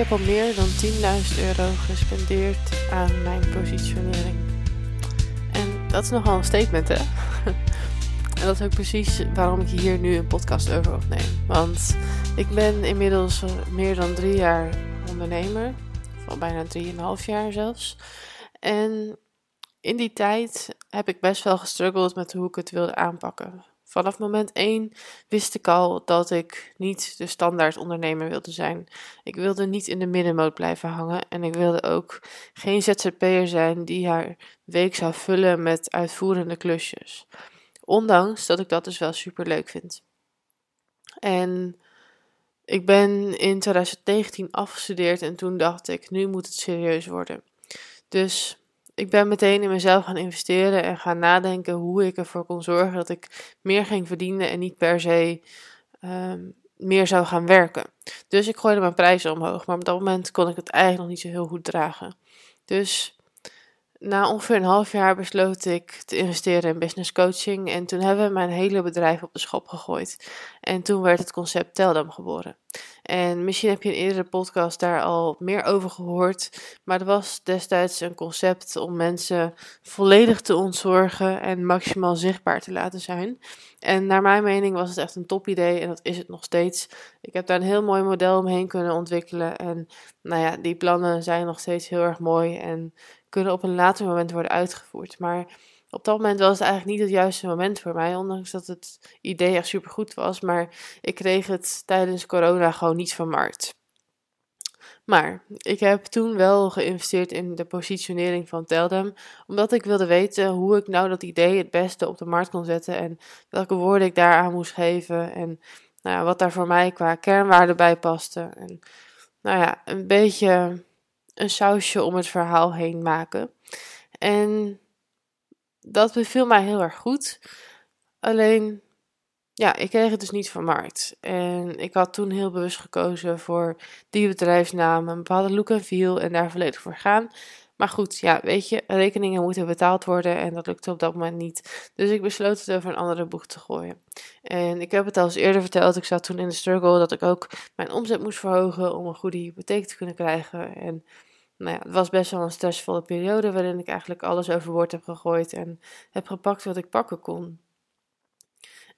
heb al meer dan 10.000 euro gespendeerd aan mijn positionering. En dat is nogal een statement, hè? En dat is ook precies waarom ik hier nu een podcast over opneem. Want ik ben inmiddels meer dan drie jaar ondernemer. Of bijna drieënhalf jaar zelfs. En in die tijd heb ik best wel gestruggeld met hoe ik het wilde aanpakken. Vanaf moment 1 wist ik al dat ik niet de standaard ondernemer wilde zijn. Ik wilde niet in de middenmoot blijven hangen en ik wilde ook geen ZZP'er zijn die haar week zou vullen met uitvoerende klusjes. Ondanks dat ik dat dus wel super leuk vind. En ik ben in 2019 afgestudeerd en toen dacht ik, nu moet het serieus worden. Dus ik ben meteen in mezelf gaan investeren en gaan nadenken hoe ik ervoor kon zorgen dat ik meer ging verdienen en niet per se ehm, meer zou gaan werken. Dus ik gooide mijn prijzen omhoog, maar op dat moment kon ik het eigenlijk nog niet zo heel goed dragen. Dus na ongeveer een half jaar besloot ik te investeren in business coaching en toen hebben we mijn hele bedrijf op de schop gegooid. En toen werd het concept Teldam geboren. En misschien heb je in eerdere podcast daar al meer over gehoord, maar er was destijds een concept om mensen volledig te ontzorgen en maximaal zichtbaar te laten zijn. En naar mijn mening was het echt een top idee en dat is het nog steeds. Ik heb daar een heel mooi model omheen kunnen ontwikkelen en nou ja, die plannen zijn nog steeds heel erg mooi en kunnen op een later moment worden uitgevoerd. Maar op dat moment was het eigenlijk niet het juiste moment voor mij, ondanks dat het idee echt supergoed was. Maar ik kreeg het tijdens corona gewoon niet van markt. Maar ik heb toen wel geïnvesteerd in de positionering van Teldem, omdat ik wilde weten hoe ik nou dat idee het beste op de markt kon zetten en welke woorden ik daaraan moest geven en nou ja, wat daar voor mij qua kernwaarden bij paste. En nou ja, een beetje een sausje om het verhaal heen maken. En dat beviel mij heel erg goed. Alleen, ja, ik kreeg het dus niet van markt. En ik had toen heel bewust gekozen voor die bedrijfsnaam, een bepaalde look en feel en daar volledig voor gaan. Maar goed, ja, weet je, rekeningen moeten betaald worden en dat lukte op dat moment niet. Dus ik besloot het over een andere boek te gooien. En ik heb het al eens eerder verteld, ik zat toen in de struggle dat ik ook mijn omzet moest verhogen om een goede hypotheek te kunnen krijgen. En nou ja, het was best wel een stressvolle periode waarin ik eigenlijk alles overboord heb gegooid en heb gepakt wat ik pakken kon.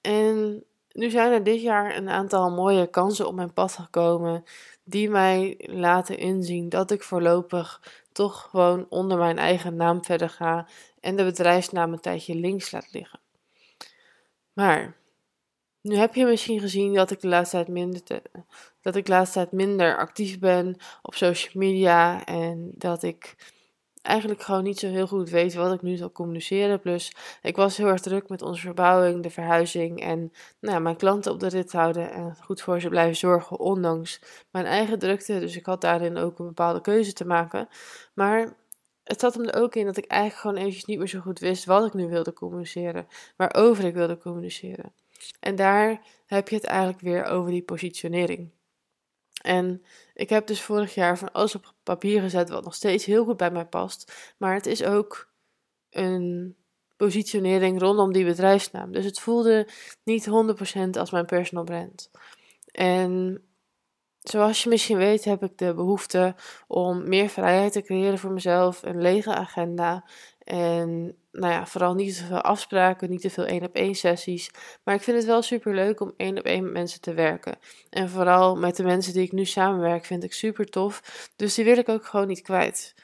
En nu zijn er dit jaar een aantal mooie kansen op mijn pad gekomen die mij laten inzien dat ik voorlopig toch gewoon onder mijn eigen naam verder ga en de bedrijfsnaam een tijdje links laat liggen. Maar nu heb je misschien gezien dat ik de laatste tijd minder, dat ik de laatste tijd minder actief ben op social media en dat ik eigenlijk gewoon niet zo heel goed weet wat ik nu zal communiceren. Plus, ik was heel erg druk met onze verbouwing, de verhuizing en nou mijn klanten op de rit houden en goed voor ze blijven zorgen, ondanks mijn eigen drukte. Dus ik had daarin ook een bepaalde keuze te maken. Maar het zat hem er ook in dat ik eigenlijk gewoon eventjes niet meer zo goed wist wat ik nu wilde communiceren, waarover ik wilde communiceren. En daar heb je het eigenlijk weer over die positionering. En ik heb dus vorig jaar van alles op papier gezet, wat nog steeds heel goed bij mij past. Maar het is ook een positionering rondom die bedrijfsnaam. Dus het voelde niet 100% als mijn personal brand. En zoals je misschien weet, heb ik de behoefte om meer vrijheid te creëren voor mezelf, een lege agenda en nou ja, vooral niet te veel afspraken, niet te veel één op één sessies. Maar ik vind het wel super leuk om één op één met mensen te werken. En vooral met de mensen die ik nu samenwerk, vind ik super tof. Dus die wil ik ook gewoon niet kwijt.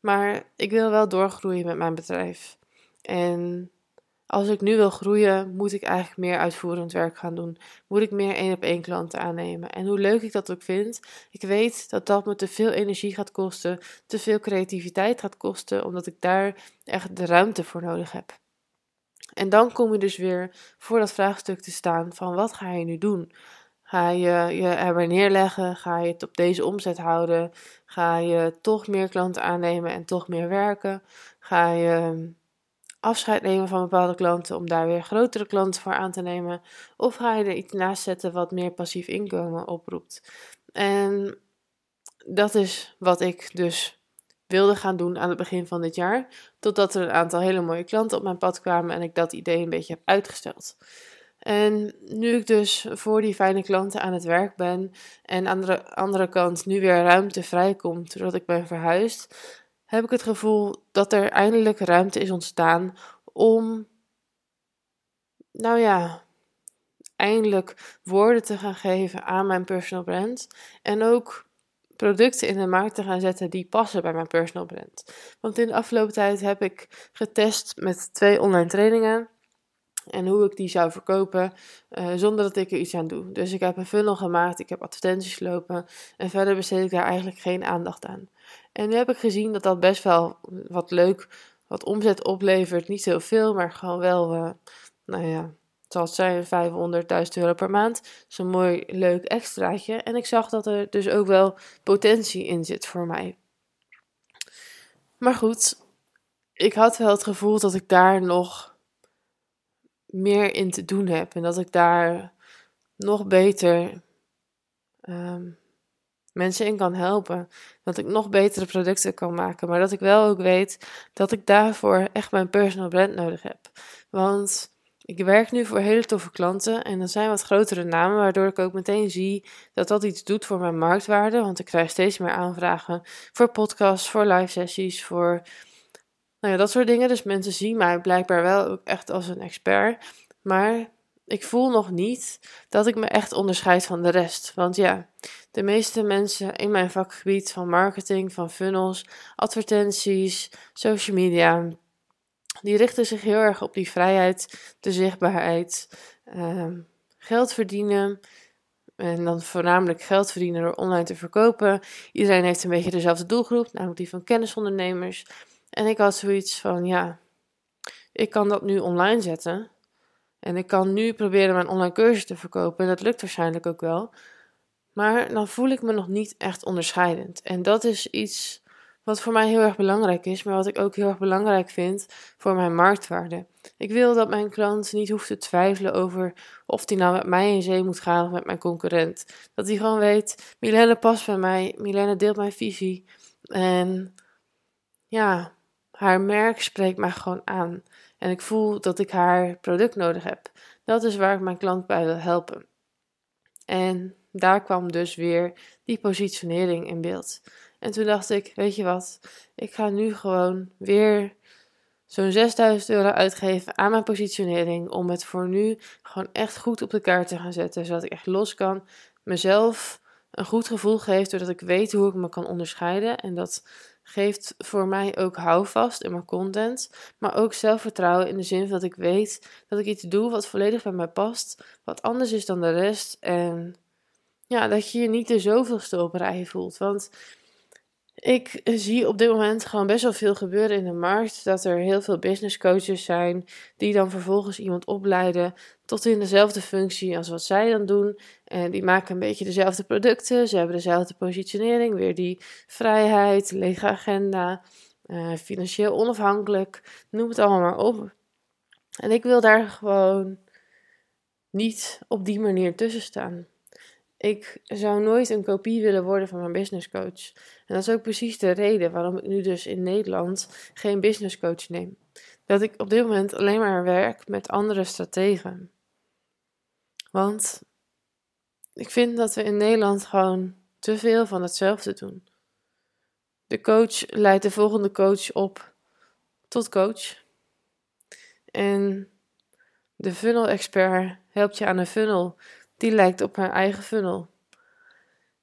Maar ik wil wel doorgroeien met mijn bedrijf. En als ik nu wil groeien, moet ik eigenlijk meer uitvoerend werk gaan doen. Moet ik meer één op één klanten aannemen. En hoe leuk ik dat ook vind, ik weet dat dat me te veel energie gaat kosten, te veel creativiteit gaat kosten, omdat ik daar echt de ruimte voor nodig heb. En dan kom je dus weer voor dat vraagstuk te staan van wat ga je nu doen? Ga je je erbij neerleggen? Ga je het op deze omzet houden? Ga je toch meer klanten aannemen en toch meer werken? Ga je afscheid nemen van bepaalde klanten om daar weer grotere klanten voor aan te nemen? Of ga je er iets naast zetten wat meer passief inkomen oproept? En dat is wat ik dus wilde gaan doen aan het begin van dit jaar, totdat er een aantal hele mooie klanten op mijn pad kwamen en ik dat idee een beetje heb uitgesteld. En nu ik dus voor die fijne klanten aan het werk ben en aan de andere kant nu weer ruimte vrijkomt doordat ik ben verhuisd, heb ik het gevoel dat er eindelijk ruimte is ontstaan om, nou ja, eindelijk woorden te gaan geven aan mijn personal brand. En ook producten in de markt te gaan zetten die passen bij mijn personal brand. Want in de afgelopen tijd heb ik getest met twee online trainingen. En hoe ik die zou verkopen uh, zonder dat ik er iets aan doe. Dus ik heb een funnel gemaakt, ik heb advertenties lopen. En verder besteed ik daar eigenlijk geen aandacht aan. En nu heb ik gezien dat dat best wel wat leuk, wat omzet oplevert. Niet heel veel, maar gewoon wel, uh, nou ja, het zal zijn 500.000 euro per maand. Dat is een mooi, leuk extraatje. En ik zag dat er dus ook wel potentie in zit voor mij. Maar goed, ik had wel het gevoel dat ik daar nog meer in te doen heb. En dat ik daar nog beter ehm, mensen in kan helpen. Dat ik nog betere producten kan maken. Maar dat ik wel ook weet dat ik daarvoor echt mijn personal brand nodig heb. Want ik werk nu voor hele toffe klanten en dat zijn wat grotere namen, waardoor ik ook meteen zie dat dat iets doet voor mijn marktwaarde. Want ik krijg steeds meer aanvragen voor podcasts, voor live sessies, voor nou ja, dat soort dingen. Dus mensen zien mij blijkbaar wel ook echt als een expert. Maar ik voel nog niet dat ik me echt onderscheid van de rest. Want ja, de meeste mensen in mijn vakgebied van marketing, van funnels, advertenties, social media, die richten zich heel erg op die vrijheid, de zichtbaarheid, ehm, geld verdienen. En dan voornamelijk geld verdienen door online te verkopen. Iedereen heeft een beetje dezelfde doelgroep, namelijk die van kennisondernemers. En ik had zoiets van, ja, ik kan dat nu online zetten. En ik kan nu proberen mijn online cursus te verkopen. En dat lukt waarschijnlijk ook wel. Maar dan voel ik me nog niet echt onderscheidend. En dat is iets wat voor mij heel erg belangrijk is, maar wat ik ook heel erg belangrijk vind voor mijn marktwaarde. Ik wil dat mijn klant niet hoeft te twijfelen over of hij nou met mij in zee moet gaan of met mijn concurrent. Dat hij gewoon weet, Milene past bij mij, Milene deelt mijn visie. En ja, haar merk spreekt mij gewoon aan. En ik voel dat ik haar product nodig heb. Dat is waar ik mijn klant bij wil helpen. En daar kwam dus weer die positionering in beeld. En toen dacht ik, weet je wat, ik ga nu gewoon weer zo'n 6000 euro uitgeven aan mijn positionering. Om het voor nu gewoon echt goed op de kaart te gaan zetten. Zodat ik echt los kan. Mezelf een goed gevoel geeft doordat ik weet hoe ik me kan onderscheiden. En dat geeft voor mij ook houvast in mijn content. Maar ook zelfvertrouwen in de zin dat ik weet dat ik iets doe wat volledig bij mij past. Wat anders is dan de rest. En ja, dat je je niet de zoveelste op rij voelt. Want ik zie op dit moment gewoon best wel veel gebeuren in de markt. Dat er heel veel business coaches zijn die dan vervolgens iemand opleiden tot in dezelfde functie als wat zij dan doen. En die maken een beetje dezelfde producten. Ze hebben dezelfde positionering. Weer die vrijheid, lege agenda, uh, financieel onafhankelijk. Noem het allemaal maar op. En ik wil daar gewoon niet op die manier tussen staan. Ik zou nooit een kopie willen worden van mijn business coach. En dat is ook precies de reden waarom ik nu dus in Nederland geen business coach neem. Dat ik op dit moment alleen maar werk met andere strategen. Want ik vind dat we in Nederland gewoon te veel van hetzelfde doen. De coach leidt de volgende coach op tot coach. En de funnel expert helpt je aan een funnel die lijkt op haar eigen funnel.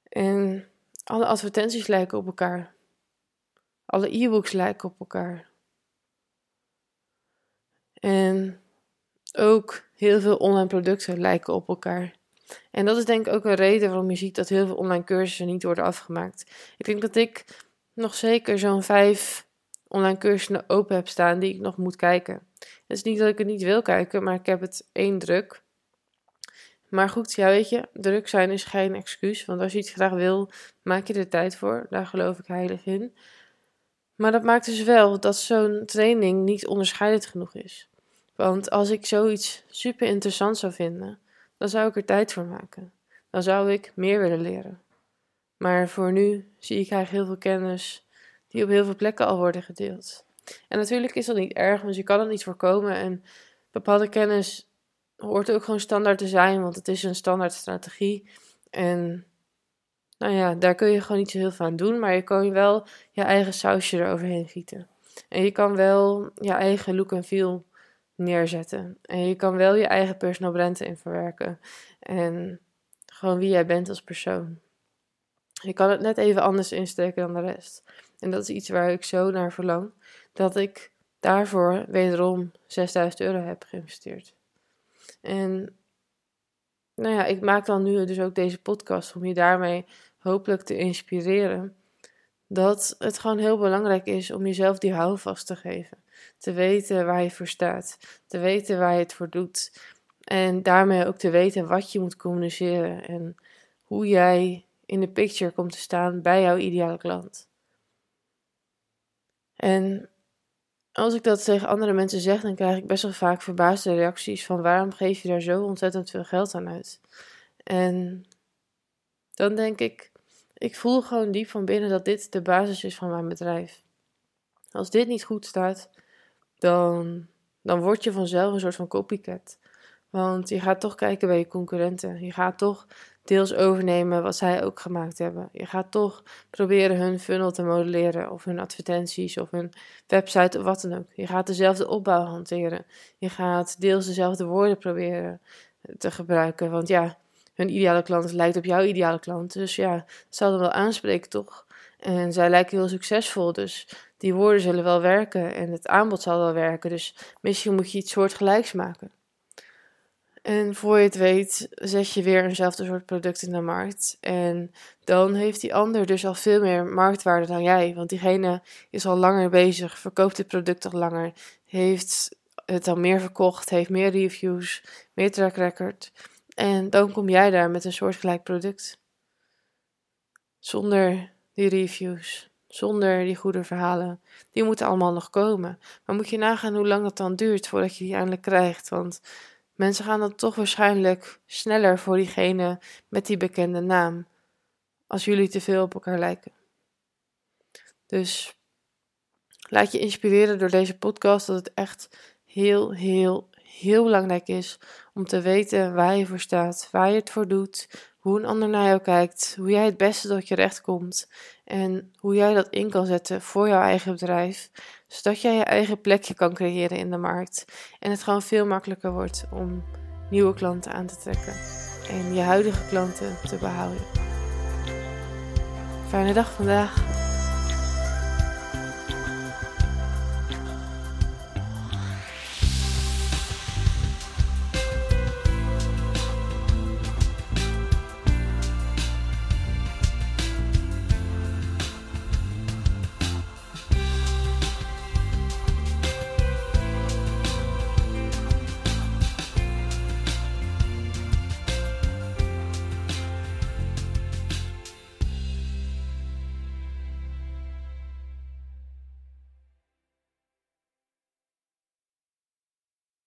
En alle advertenties lijken op elkaar. Alle e-books lijken op elkaar. En ook heel veel online producten lijken op elkaar. En dat is denk ik ook een reden waarom je ziet dat heel veel online cursussen niet worden afgemaakt. Ik denk dat ik nog zeker zo'n vijf online cursussen open heb staan die ik nog moet kijken. Het is niet dat ik het niet wil kijken, maar ik heb het één druk. Maar goed, ja, weet je, druk zijn is geen excuus. Want als je iets graag wil, maak je er tijd voor. Daar geloof ik heilig in. Maar dat maakt dus wel dat zo'n training niet onderscheidend genoeg is. Want als ik zoiets super interessant zou vinden, dan zou ik er tijd voor maken. Dan zou ik meer willen leren. Maar voor nu zie ik eigenlijk heel veel kennis die op heel veel plekken al worden gedeeld. En natuurlijk is dat niet erg, want je kan het niet voorkomen. En bepaalde kennis hoort ook gewoon standaard te zijn, want het is een standaard strategie. En nou ja, daar kun je gewoon niet zo heel veel aan doen, maar je kan wel je eigen sausje eroverheen gieten. En je kan wel je eigen look en feel neerzetten. En je kan wel je eigen personal brand in verwerken. En gewoon wie jij bent als persoon. Je kan het net even anders insteken dan de rest. En dat is iets waar ik zo naar verlang. Dat ik daarvoor wederom 6000 euro heb geïnvesteerd. En nou ja, ik maak dan nu dus ook deze podcast om je daarmee hopelijk te inspireren. Dat het gewoon heel belangrijk is om jezelf die houvast te geven. Te weten waar je voor staat. Te weten waar je het voor doet. En daarmee ook te weten wat je moet communiceren. En hoe jij in de picture komt te staan bij jouw ideale klant. En als ik dat tegen andere mensen zeg, dan krijg ik best wel vaak verbaasde reacties van waarom geef je daar zo ontzettend veel geld aan uit? En dan denk ik, ik voel gewoon diep van binnen dat dit de basis is van mijn bedrijf. Als dit niet goed staat, dan, dan word je vanzelf een soort van copycat. Want je gaat toch kijken bij je concurrenten. Je gaat toch deels overnemen wat zij ook gemaakt hebben. Je gaat toch proberen hun funnel te modelleren, of hun advertenties, of hun website, of wat dan ook. Je gaat dezelfde opbouw hanteren. Je gaat deels dezelfde woorden proberen te gebruiken. Want ja, hun ideale klant lijkt op jouw ideale klant. Dus ja, dat zal dan wel aanspreken, toch? En zij lijken heel succesvol, dus die woorden zullen wel werken en het aanbod zal wel werken. Dus misschien moet je iets soortgelijks maken. En voor je het weet, zet je weer eenzelfde soort product in de markt. En dan heeft die ander dus al veel meer marktwaarde dan jij. Want diegene is al langer bezig, verkoopt het product al langer, heeft het al meer verkocht, heeft meer reviews, meer track record. En dan kom jij daar met een soortgelijk product. Zonder die reviews, zonder die goede verhalen. Die moeten allemaal nog komen. Maar moet je nagaan hoe lang dat dan duurt voordat je die eindelijk krijgt. Want Mensen gaan dan toch waarschijnlijk sneller voor diegene met die bekende naam, als jullie te veel op elkaar lijken. Dus laat je inspireren door deze podcast dat het echt heel, heel, heel belangrijk is om te weten waar je voor staat, waar je het voor doet, hoe een ander naar jou kijkt, hoe jij het beste tot je recht komt en hoe jij dat in kan zetten voor jouw eigen bedrijf, zodat jij je eigen plekje kan creëren in de markt en het gewoon veel makkelijker wordt om nieuwe klanten aan te trekken en je huidige klanten te behouden. Fijne dag vandaag.